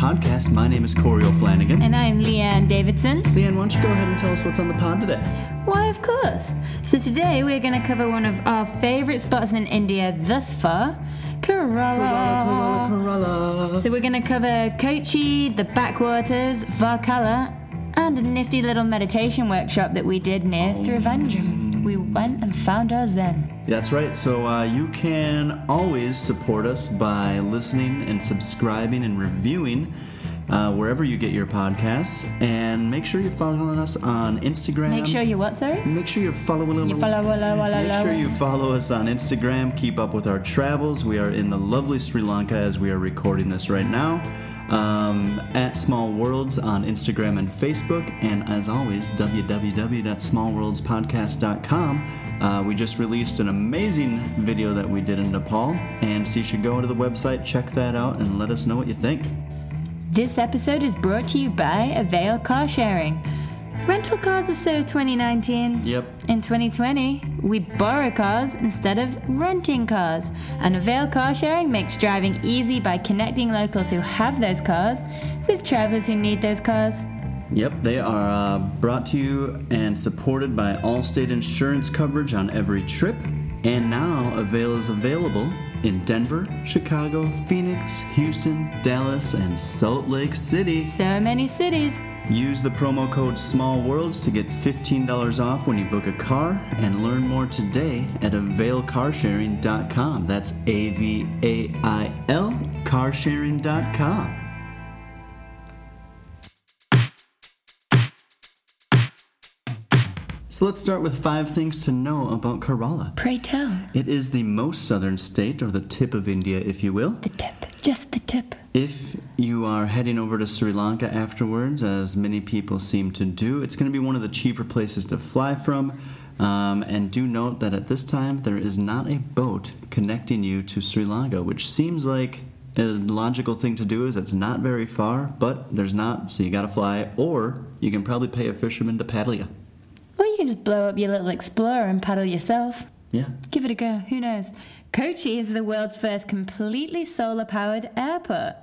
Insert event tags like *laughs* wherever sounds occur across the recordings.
Podcast. My name is Corey O'Flanagan. And I'm Leanne Davidson. Leanne, why don't you go ahead and tell us what's on the pod today? Why, of course. So today we're going to cover one of our favorite spots in India thus far, Kerala. Kerala. Kerala. So we're going to cover Kochi, the backwaters, Varkala, and a nifty little meditation workshop that we did near oh. Trivandrum. We went and found our Zen. That's right. So uh, you can always support us by listening and subscribing and reviewing uh, wherever you get your podcasts. And make sure you're following us on Instagram. Make sure you what, sorry? Make sure you're following. You follow, follow, follow, Make sure you follow us on Instagram. Keep up with our travels. We are in the lovely Sri Lanka as we are recording this right now. Um, at Small Worlds on Instagram and Facebook, and as always, www.smallworldspodcast.com. Uh, we just released an amazing video that we did in Nepal, and so you should go to the website, check that out, and let us know what you think. This episode is brought to you by Avail Car Sharing. Rental cars are so 2019. Yep. In 2020, we borrow cars instead of renting cars. And Avail Car Sharing makes driving easy by connecting locals who have those cars with travelers who need those cars. Yep, they are uh, brought to you and supported by Allstate Insurance coverage on every trip. And now Avail is available in Denver, Chicago, Phoenix, Houston, Dallas, and Salt Lake City. So many cities. Use the promo code SMALLWORLDS to get $15 off when you book a car and learn more today at availcarsharing.com. That's A V A I L carsharing.com. So let's start with five things to know about Kerala. Pray tell. It is the most southern state, or the tip of India, if you will. The tip. Just the tip. If you are heading over to Sri Lanka afterwards, as many people seem to do, it's going to be one of the cheaper places to fly from. Um, and do note that at this time, there is not a boat connecting you to Sri Lanka, which seems like a logical thing to do, is it's not very far, but there's not, so you got to fly, or you can probably pay a fisherman to paddle you. Or you can just blow up your little Explorer and paddle yourself. Yeah. Give it a go. Who knows? Kochi is the world's first completely solar powered airport.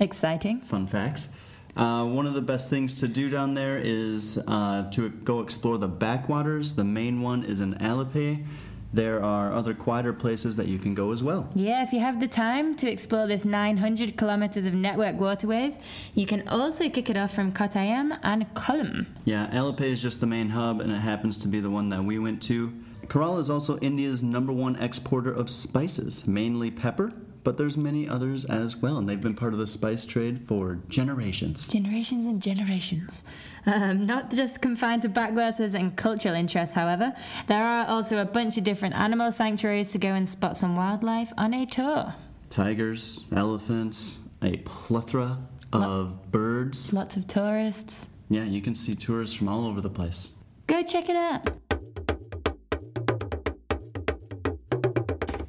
Exciting. Fun facts. Uh, one of the best things to do down there is uh, to go explore the backwaters. The main one is in Alleppey. There are other quieter places that you can go as well. Yeah, if you have the time to explore this 900 kilometers of network waterways, you can also kick it off from Kottayam and Kollam. Yeah, Alleppey is just the main hub, and it happens to be the one that we went to. Kerala is also India's number one exporter of spices, mainly pepper, but there's many others as well, and they've been part of the spice trade for generations. Generations and generations. Um, not just confined to backwaters and cultural interests, however, there are also a bunch of different animal sanctuaries to go and spot some wildlife on a tour. Tigers, elephants, a plethora of birds. Lots of tourists. Yeah, you can see tourists from all over the place. Go check it out.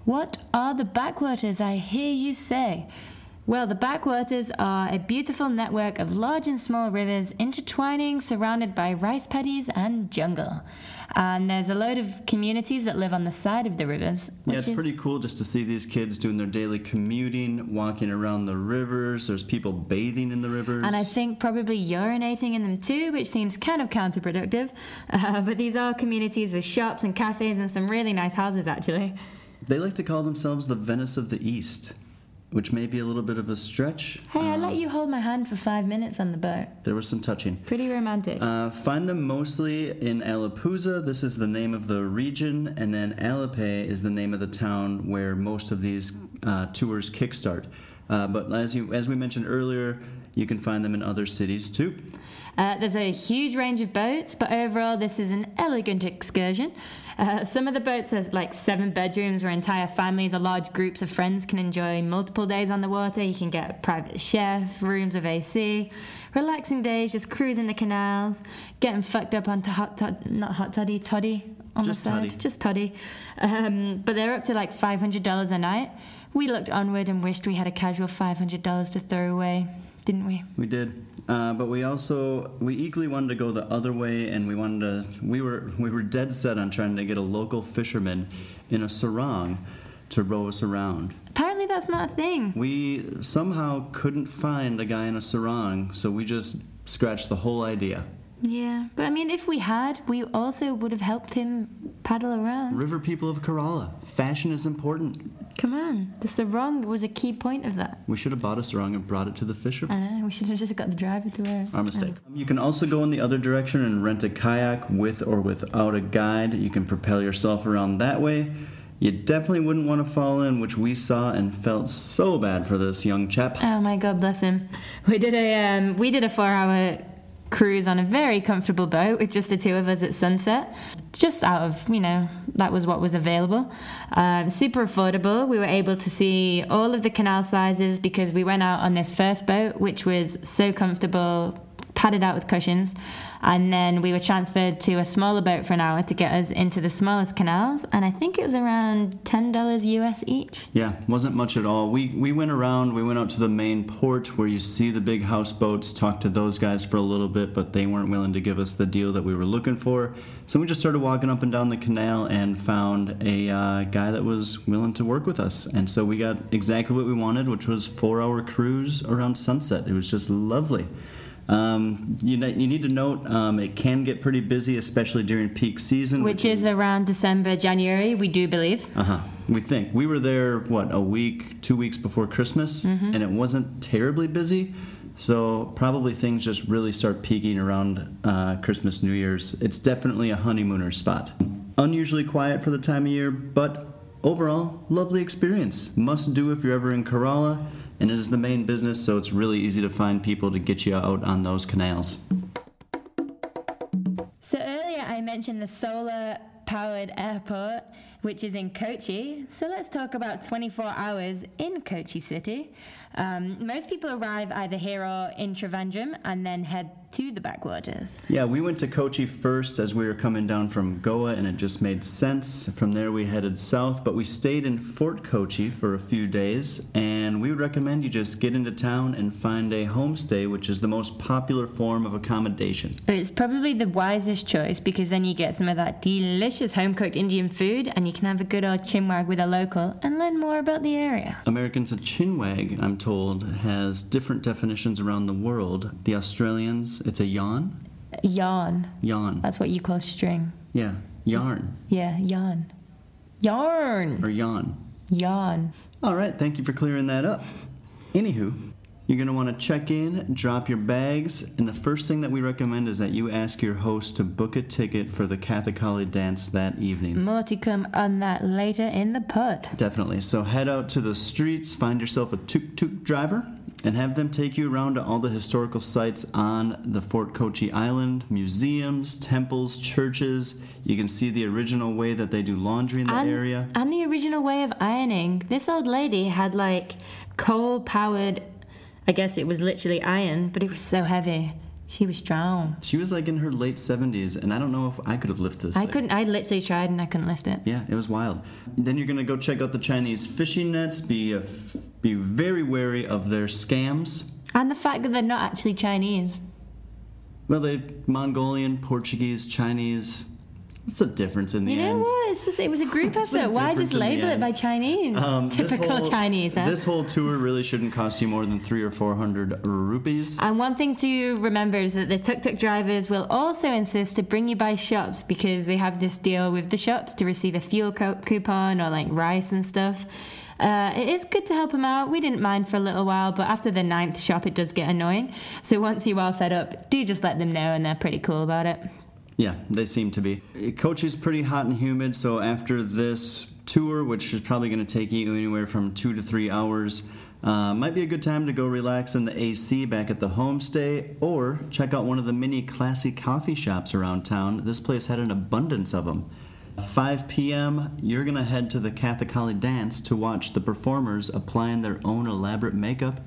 What are the backwaters, I hear you say? Well, the backwaters are a beautiful network of large and small rivers intertwining, surrounded by rice paddies and jungle. And there's a load of communities that live on the side of the rivers. Yeah, it's is- pretty cool just to see these kids doing their daily commuting, walking around the rivers. There's people bathing in the rivers. And I think probably urinating in them too, which seems kind of counterproductive. *laughs* Uh, but these are communities with shops and cafes and some really nice houses, actually. They like to call themselves the Venice of the East, which may be a little bit of a stretch. Hey, I let you hold my hand for five minutes on the boat. There was some touching. Pretty romantic. Uh, find them mostly in Alappuzha. This is the name of the region, and then Alleppey is the name of the town where most of these uh, tours kickstart. Uh, but as you as we mentioned earlier, you can find them in other cities too. Uh, there's a huge range of boats, but overall, this is an elegant excursion. Uh, some of the boats are like seven bedrooms where entire families or large groups of friends can enjoy multiple days on the water. You can get a private chef, rooms of AC, relaxing days just cruising the canals, getting fucked up onto hot tod- not hot toddy, toddy on Just the side, toddy. just toddy. Um, but they're up to like $500 a night. We looked onward and wished we had a casual $500 to throw away, didn't we? We did, uh, but we also we equally wanted to go the other way, and we wanted to. We were we were dead set on trying to get a local fisherman in a sarong to row us around. Apparently, that's that's not a thing. We somehow couldn't find a guy in a sarong, so we just scratched the whole idea. Yeah, but I mean, if we had, we also would have helped him paddle around. River people of Kerala, fashion is important. Come on, the sarong was a key point of that. We should have bought a sarong and brought it to the fisher. I know, we should have just got the driver to wear it. Our mistake. You can also go in the other direction and rent a kayak with or without a guide. You can propel yourself around that way. You definitely wouldn't want to fall in, which we saw and felt so bad for this young chap. Oh my God, bless him. We did a um, we did a four-hour cruise on a very comfortable boat with just the two of us at sunset, just out of you know that was what was available. Um, super affordable. We were able to see all of the canal sizes because we went out on this first boat, which was so comfortable, padded out with cushions. And then we were transferred to a smaller boat for an hour to get us into the smallest canals. And I think it was around $10 US each. Yeah, wasn't much at all. We we went around. We went out to the main port where you see the big houseboats. Talked to those guys for a little bit, but they weren't willing to give us the deal that we were looking for. So we just started walking up and down the canal and found a uh, guy that was willing to work with us. And so we got exactly what we wanted, which was four-hour cruise around sunset. It was just lovely. Um, you, ne- you need to note um, it can get pretty busy, especially during peak season, Which is around December, January, we do believe. uh huh. We think we were there what a week, two weeks before Christmas, and it wasn't terribly busy. So probably things just really start peaking around uh, Christmas, New Year's. It's definitely a honeymooner spot. Unusually quiet for the time of year, but overall lovely experience. Must do if you're ever in Kerala, and it is the main business, so it's really easy to find people to get you out on those canals. So earlier I mentioned the solar powered airport, which is in Kochi. So let's talk about 24 hours in Kochi city. Um, most people arrive either here or in Trivandrum and then head to the backwaters. Yeah, we went to Kochi first as we were coming down from Goa, and it just made sense. From there, we headed south, but we stayed in Fort Kochi for a few days, and we would recommend you just get into town and find a homestay, which is the most popular form of accommodation. It's probably the wisest choice because then you get some of that delicious home cooked Indian food and you can have a good old chinwag with a local and learn more about the area. Americans, a chinwag, I'm told, has different definitions around the world. The Australians, it's a yawn. Yarn. Yawn. That's what you call string. Yeah, yarn Yeah, yarn. Yarn. or yawn. Yarn. All right, thank you for clearing that up. Anywho, you're going to want to check in, drop your bags, and the first thing that we recommend is that you ask your host to book a ticket for the Kathakali dance that evening. More to come on that later in the pod. Definitely. So head out to the streets, find yourself a tuk tuk driver, and have them take you around to all the historical sites on the Fort Kochi Island museums, temples, churches. You can see the original way that they do laundry in the and, area. and the original way of ironing. This old lady had like coal powered, I guess it was literally iron, but it was so heavy. She was strong. She was like in her late 70s, and I don't know if I could have lifted this. I thing. couldn't, I literally tried and I couldn't lift it. Yeah, it was wild. Then you're gonna go check out the Chinese fishing nets. Be be very wary of their scams. And the fact that they're not actually Chinese. Well, they Mongolian, Portuguese, Chinese. What's the difference in the You know end? what? It's just it was a group *laughs* effort. Why just label it by Chinese? Um, Typical whole- Chinese, huh? This whole tour really shouldn't cost you more than three or four hundred rupees. And one thing to remember is that the tuk tuk drivers will also insist to bring you by shops because they have this deal with the shops to receive a fuel co- coupon or like rice and stuff. Uh, it is good to help them out. We didn't mind for a little while, but after the ninth shop, it does get annoying. So once you're fed up, do just let them know, and they're pretty cool about it. Yeah, they seem to be. Kochi's pretty hot and humid, so after this tour, which is probably going to take you anywhere from two to three hours, uh, might be a good time to go relax in the AC back at the homestay or check out one of the many classy coffee shops around town. This place had an abundance of them. 5 p.m., you're going to head to the Kathakali dance to watch the performers applying their own elaborate makeup.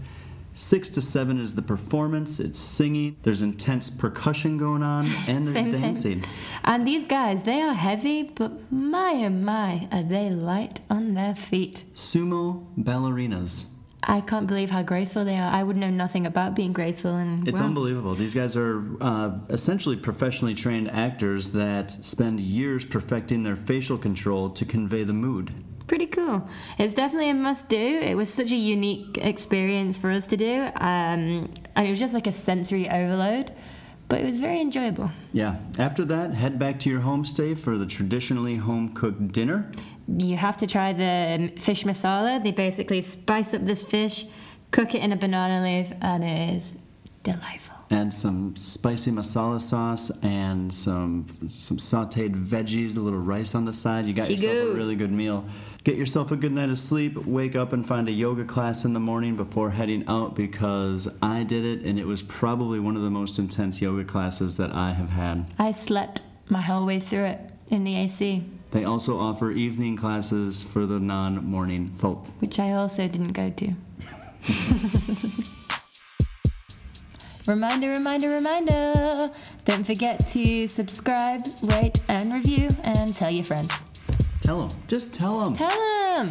6 to 7 is the performance, it's singing, there's intense percussion going on, *laughs* and there's Same, same. dancing. And these guys, they are heavy, but my oh my, are they light on their feet. Sumo ballerinas. I can't believe how graceful they are. I would know nothing about being graceful, and It's wow. unbelievable. These guys are uh, essentially professionally trained actors that spend years perfecting their facial control to convey the mood. Cool. It's definitely a must do. It was such a unique experience for us to do. Um, and it was just like a sensory overload, but it was very enjoyable. Yeah. After that, head back to your homestay for the traditionally home cooked dinner. You have to try the fish masala. They basically spice up this fish, cook it in a banana leaf, and it is delightful. Add some spicy masala sauce and some some sautéed veggies, a little rice on the side. You got yourself a really good meal. Get yourself a good night of sleep. Wake up and find a yoga class in the morning before heading out because I did it and it was probably one of the most intense yoga classes that I have had. I slept my whole way through it in the AC, They also offer evening classes for the non-morning folk. which I also didn't go to. *laughs* reminder, reminder, reminder. Don't forget to subscribe, rate, and review, and tell your friends. Tell them. Just tell them. Tell them!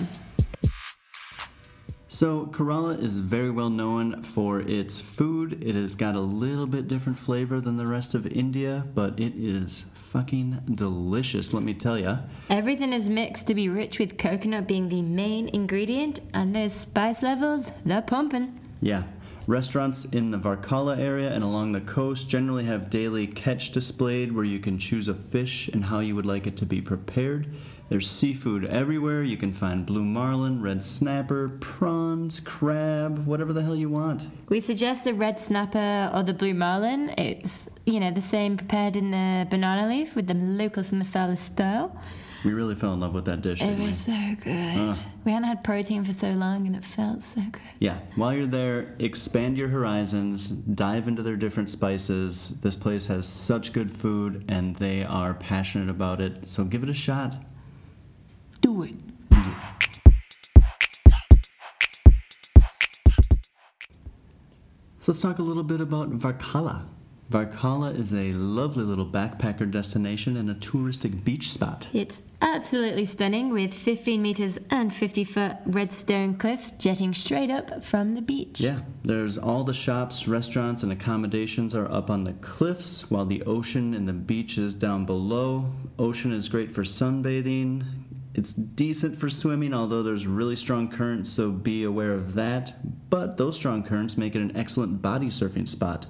So, Kerala is very well known for its food. It has got a little bit different flavor than the rest of India, but it is fucking delicious, let me tell ya. Everything is mixed to be rich with coconut being the main ingredient, and those spice levels, they're pumping. Yeah. Restaurants in the Varkala area and along the coast generally have daily catch displayed where you can choose a fish and how you would like it to be prepared. There's seafood everywhere. You can find blue marlin, red snapper, prawns, crab, whatever the hell you want. We suggest the red snapper or the blue marlin. It's, you know, the same prepared in the banana leaf with the local masala style. We really fell in love with that dish, It didn't we? was so good. We hadn't had protein for so long and it felt so good. Yeah, while you're there, expand your horizons, dive into their different spices. This place has such good food and they are passionate about it, so give it a shot. Do it. So let's talk a little bit about Varkala. Varkala is a lovely little backpacker destination and a touristic beach spot. It's absolutely stunning with 15 meters and 50 foot red stone cliffs jetting straight up from the beach. Yeah, there's all the shops, restaurants, and accommodations are up on the cliffs, while the ocean and the beach is down below. Ocean is great for sunbathing. It's decent for swimming, although there's really strong currents, so be aware of that. But those strong currents make it an excellent body surfing spot.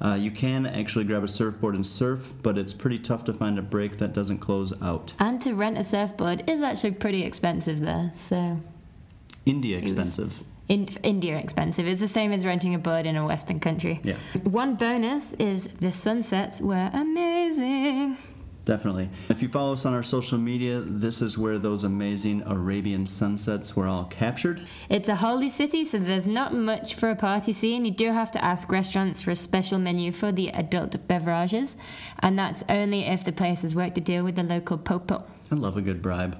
Uh, you can actually grab a surfboard and surf, but it's pretty tough to find a break that doesn't close out. And to rent a surfboard is actually pretty expensive there. So, India expensive. in India expensive. It's the same as renting a board in a Western country. Yeah. One bonus is the sunsets were amazing. Definitely. If you follow us on our social media, this is where those amazing Arabian sunsets were all captured. It's a holy city, so there's not much for a party scene. You do have to ask restaurants for a special menu for the adult beverages, and that's only if the place has worked a deal with the local popo. I love a good bribe.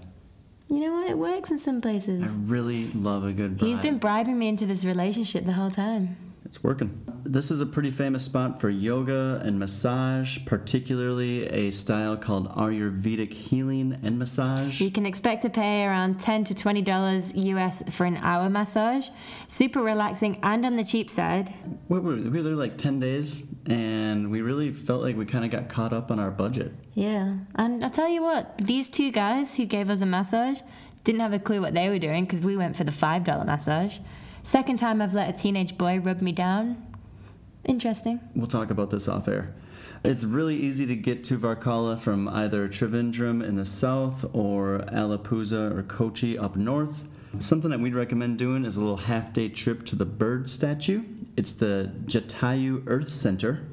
You know what? It works in some places. I really love a good bribe. He's been bribing me into this relationship the whole time. It's working. This is a pretty famous spot for yoga and massage, particularly a style called Ayurvedic healing and massage. You can expect to pay around 10 to $20 US for an hour massage. Super relaxing and on the cheap side. We were, we were there like 10 days, and we really felt like we kind of got caught up on our budget. Yeah. And I tell you what, these two guys who gave us a massage didn't have a clue what they were doing because we went for the $5 massage. Second time I've let a teenage boy rub me down. Interesting. We'll talk about this off air. It's really easy to get to Varkala from either Trivandrum in the south or Alappuzha or Kochi up north. Something that we'd recommend doing is a little half day trip to the bird statue. It's the Jatayu Earth Center,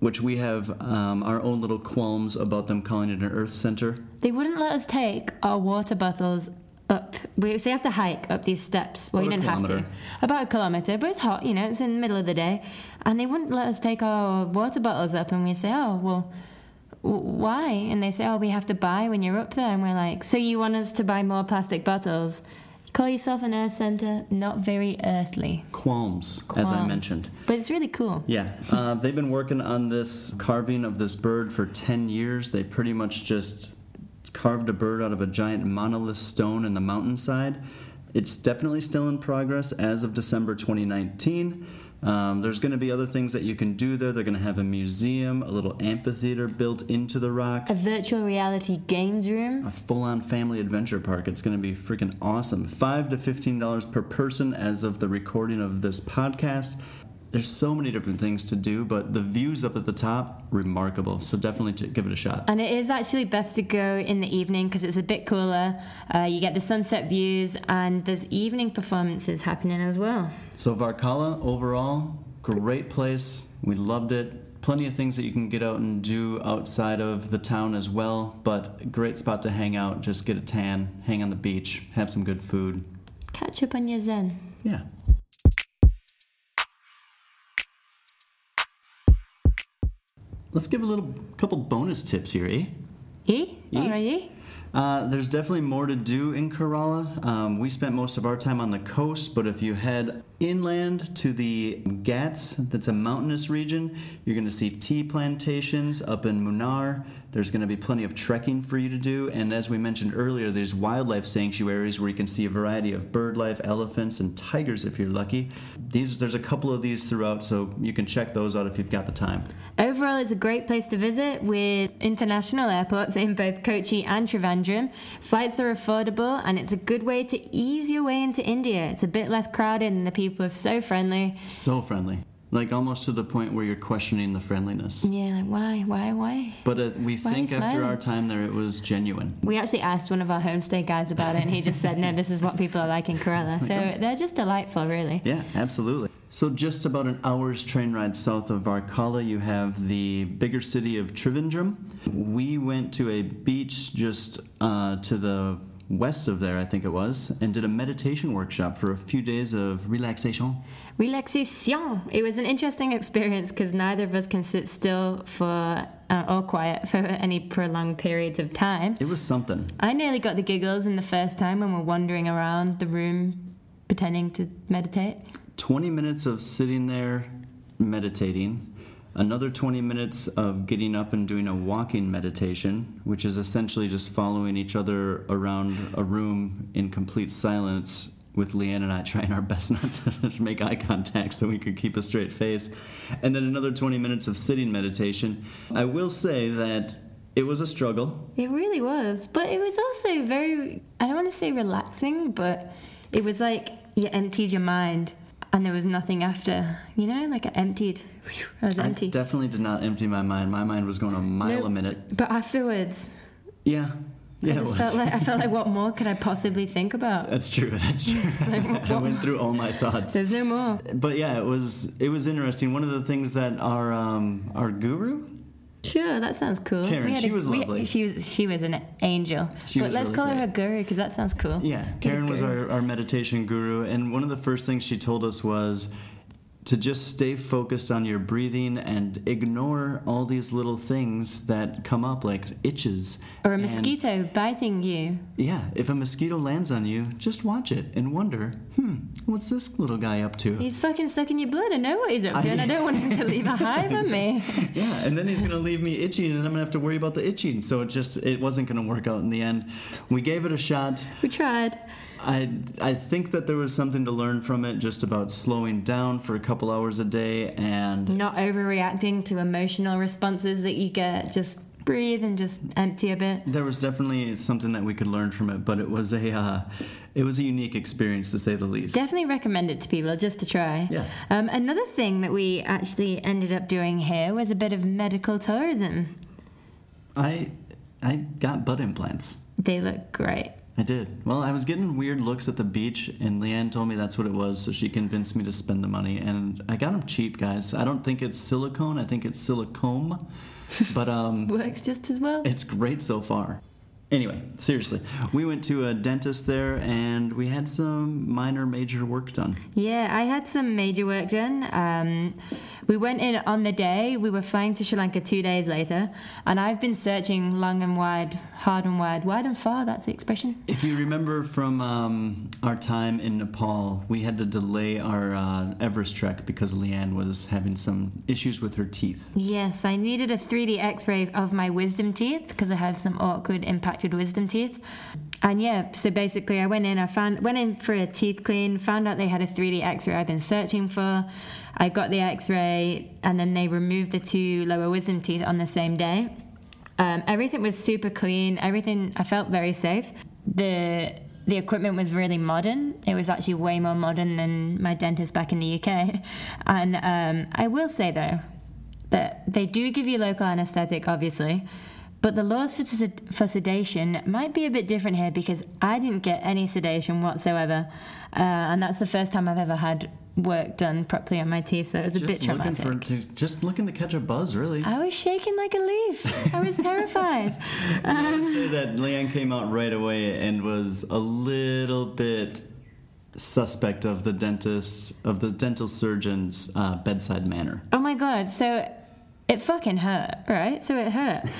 which we have um, our own little qualms about them calling it an Earth Center. They wouldn't let us take our water bottles up. We, so you have to hike up these steps. Well, About you didn't have to. About a kilometre, but it's hot, you know, it's in the middle of the day. And they wouldn't let us take our water bottles up. And we say, oh, well, w- why? And they say, oh, we have to buy when you're up there. And we're like, so you want us to buy more plastic bottles? Call yourself an earth center, not very earthly. Qualms, as I mentioned. But it's really cool. Yeah, uh, they've been working on this carving of this bird for 10 years. They pretty much just carved a bird out of a giant monolith stone in the mountainside. It's definitely still in progress as of December 2019, Um, there's going to be other things that you can do there. They're going to have a museum, a little amphitheater built into the rock, A virtual reality games room. a full-on family adventure park. It's going to be freaking awesome. Five to fifteen dollars per person as of the recording of this podcast. There's so many different things to do, but the views up at the top remarkable. So definitely to give it a shot. And it is actually best to go in the evening because it's a bit cooler. Uh, you get the sunset views, and there's evening performances happening as well. So Varkala overall, great place. We loved it. Plenty of things that you can get out and do outside of the town as well, but great spot to hang out. Just get a tan, hang on the beach, have some good food. Catch up on your Zen. Yeah. Let's give a little couple bonus tips here, eh? E? E? Alrighty. Uh, there's definitely more to do in Kerala. Um, we spent most of our time on the coast, but if you head inland to the Ghats, that's a mountainous region, you're going to see tea plantations up in Munnar. There's going to be plenty of trekking for you to do, and as we mentioned earlier, there's wildlife sanctuaries where you can see a variety of bird life, elephants, and tigers if you're lucky. These there's a couple of these throughout, so you can check those out if you've got the time. Overall, it's a great place to visit with international airports in both Kochi and Trivandrum. Flights are affordable, and it's a good way to ease your way into India. It's a bit less crowded, and the people are so friendly. So friendly, like almost to the point where you're questioning the friendliness. Yeah, like why, why, why? But uh, we Why think after our time there, it was genuine. We actually asked one of our homestay guys about it, and he just said, "No, this is what people are like in Kerala." *laughs* So they're just delightful, really. Yeah, absolutely. So just about an hour's train ride south of Varkala, you have the bigger city of Trivandrum. We went to a beach just uh, to the west of there, I think it was, and did a meditation workshop for a few days of relaxation. Relaxation. It was an interesting experience because neither of us can sit still for uh, or quiet for *laughs* any prolonged periods of time. It was something. I nearly got the giggles in the first time when we're wandering around the room pretending to meditate. 20 minutes of sitting there meditating, another 20 minutes of getting up and doing a walking meditation, which is essentially just following each other around a room in complete silence. With Leanne and I trying our best *laughs* not to make eye contact so we could keep a straight face. And then another 20 minutes of sitting meditation. I will say that it was a struggle. It really was. But it was also very, I don't want to say relaxing, but it was like you emptied your mind and there was nothing after. You know, like I emptied. I was I empty. definitely did not empty my mind. My mind was going a mile Nope. a minute. But afterwards, Yeah. Yeah. I it just felt like I felt like what *laughs* more could I possibly think about? That's true. That's true. *laughs* *laughs* I went through all my thoughts. There's no more. But yeah, it was it was interesting. One of the things that our um, our guru, Sure, that sounds cool. Karen, had she a- was we- lovely. she was she was an angel. She but let's really call her great. a guru because that sounds cool. yeah, Karen was our, our meditation guru, and one of the first things she told us was to just stay focused on your breathing and ignore all these little things that come up like itches Or a and- mosquito biting you. yeah, if a mosquito lands on you, just watch it and wonder, hmm, what's this little guy up to? He's fucking sucking your blood. I know what he's up to, I- and I don't want him to *laughs* leave a hive on me. Yeah, and then he's gonna leave me itching, and I'm gonna have to worry about the itching. So it just it wasn't gonna work out in the end. We gave it a shot. We tried. I I think that there was something to learn from it, just about slowing down for a couple hours a day, and Not overreacting to emotional responses that you get. Just breathe and just empty a bit. there was definitely something that we could learn from it. But it was a uh, it was a unique experience to say the least. Definitely recommend it to people just to try. Yeah. Um, another thing that we actually ended up doing here was a bit of medical tourism. I I got butt implants. They look great. I did. Well, I was getting weird looks at the beach, and Leanne told me that's what it was, so she convinced me to spend the money. And I got them cheap, guys. I don't think it's silicone. I think it's silicone. *laughs* But um, Works just as well. it's great so far. Anyway, seriously, we went to a dentist there, and we had some minor, major work done. Yeah, I had some major work done. Um, We went in on the day. We were flying to Sri Lanka two days later, and I've been searching long and wide, hard and wide, wide and far. That's the expression. If you remember from um, our time in Nepal, we had to delay our uh, Everest trek because Leanne was having some issues with her teeth. Yes, I needed a 3D X-ray of my wisdom teeth because I have some awkward impacted wisdom teeth. And yeah, so basically, I went in. I found went in for a teeth clean. Found out they had a 3D X-ray I've been searching for. I got the X-ray, and then they removed the two lower wisdom teeth on the same day. Um, everything was super clean. Everything I felt very safe. The the equipment was really modern. It was actually way more modern than my dentist back in the UK. *laughs* And um, I will say though that they do give you local anesthetic, obviously, but the laws for, sed- for sedation might be a bit different here because I didn't get any sedation whatsoever, uh, and that's the first time I've ever had work done properly on my teeth, so it was a bit Just looking traumatic. for to, just looking to catch a buzz, really. I was shaking like a leaf. I was terrified. *laughs* I would say that Leanne came out right away and was a little bit suspect of the dentist of the dental surgeon's uh, bedside manner. Oh my god! So it fucking hurt, right? So it hurt. *laughs*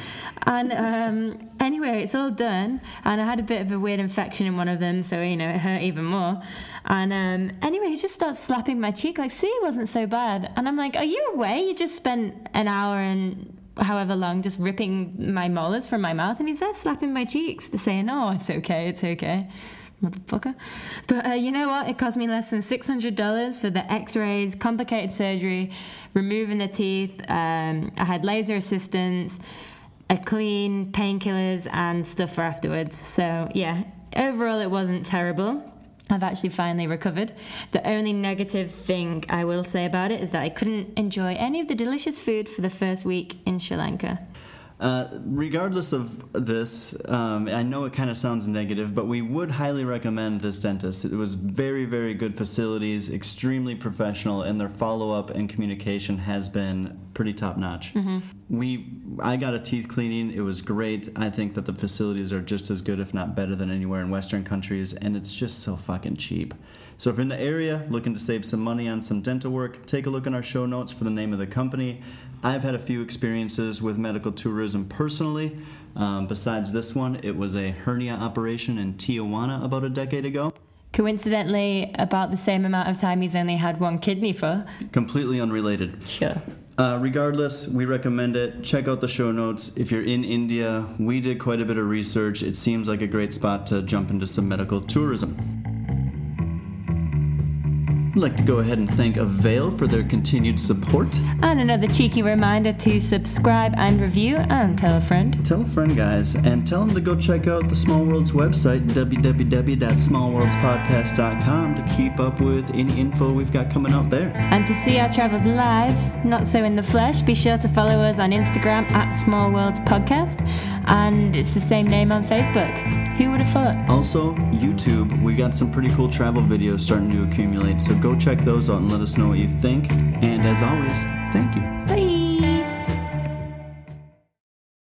And um, anyway, it's all done, and I had a bit of a weird infection in one of them, so you know it hurt even more. And um, anyway, he just starts slapping my cheek, like, "See, it wasn't so bad." And I'm like, "Are you away? You just spent an hour and." However long, just ripping my molars from my mouth, and he's there slapping my cheeks, saying, "Oh, it's okay, it's okay." Motherfucker. But uh, you know what? It cost me less than six hundred dollars for the X-rays, complicated surgery, removing the teeth. Um, I had laser assistance, a clean, painkillers, and stuff for afterwards. So yeah, overall it wasn't terrible. I've actually finally recovered. The only negative thing I will say about it is that I couldn't enjoy any of the delicious food for the first week in Sri Lanka. Uh, regardless of this, um, I know it kind of sounds negative, but we would highly recommend this dentist. It was very, very good facilities, extremely professional, and their follow up and communication has been pretty top notch. We, I got a teeth cleaning. It was great. I think that the facilities are just as good, if not better, than anywhere in Western countries, and it's just so fucking cheap. So if you're in the area looking to save some money on some dental work, take a look in our show notes for the name of the company. I've had a few experiences with medical tourism personally. Um, besides this one, it was a hernia operation in Tijuana about a decade ago. Coincidentally, about the same amount of time he's only had one kidney for. Completely unrelated. Sure. Uh, regardless, we recommend it. Check out the show notes. If you're in India, we did quite a bit of research. It seems like a great spot to jump into some medical tourism. I'd like to go ahead and thank Avail for their continued support. And another cheeky reminder to subscribe and review and tell a friend. Tell a friend, guys, and tell them to go check out the Small Worlds website, www.smallworldspodcast.com, to keep up with any info we've got coming out there. And to see our travels live, not so in the flesh, be sure to follow us on Instagram at Small Worlds Podcast. And it's the same name on Facebook. Who would have thought? Also, YouTube, we got some pretty cool travel videos starting to accumulate, so go check those out and let us know what you think. And as always, thank you. Bye.